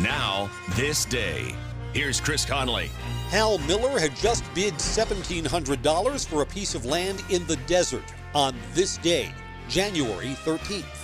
Now, this day. Here's Chris Conley. Hal Miller had just bid $1,700 for a piece of land in the desert on this day, January 13th.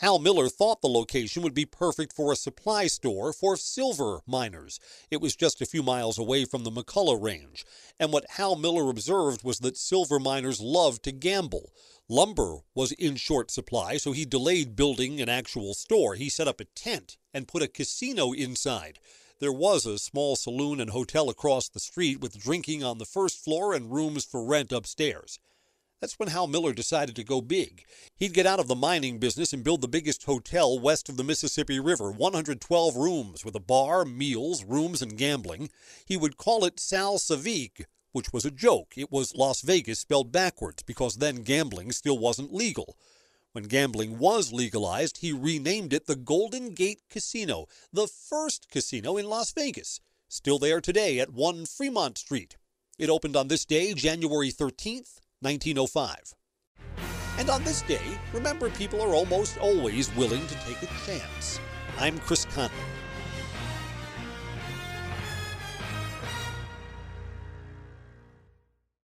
Hal Miller thought the location would be perfect for a supply store for silver miners. It was just a few miles away from the McCullough Range. And what Hal Miller observed was that silver miners loved to gamble. Lumber was in short supply, so he delayed building an actual store. He set up a tent and put a casino inside. There was a small saloon and hotel across the street with drinking on the first floor and rooms for rent upstairs. That's when Hal Miller decided to go big. He'd get out of the mining business and build the biggest hotel west of the Mississippi River 112 rooms with a bar, meals, rooms, and gambling. He would call it Sal Sagev, which was a joke. It was Las Vegas spelled backwards because then gambling still wasn't legal. When gambling was legalized, he renamed it the Golden Gate Casino, the first casino in Las Vegas. Still there today at 1 Fremont Street. It opened on this day, January 13th, 1905. And on this day, remember people are almost always willing to take a chance. I'm Chris Conley.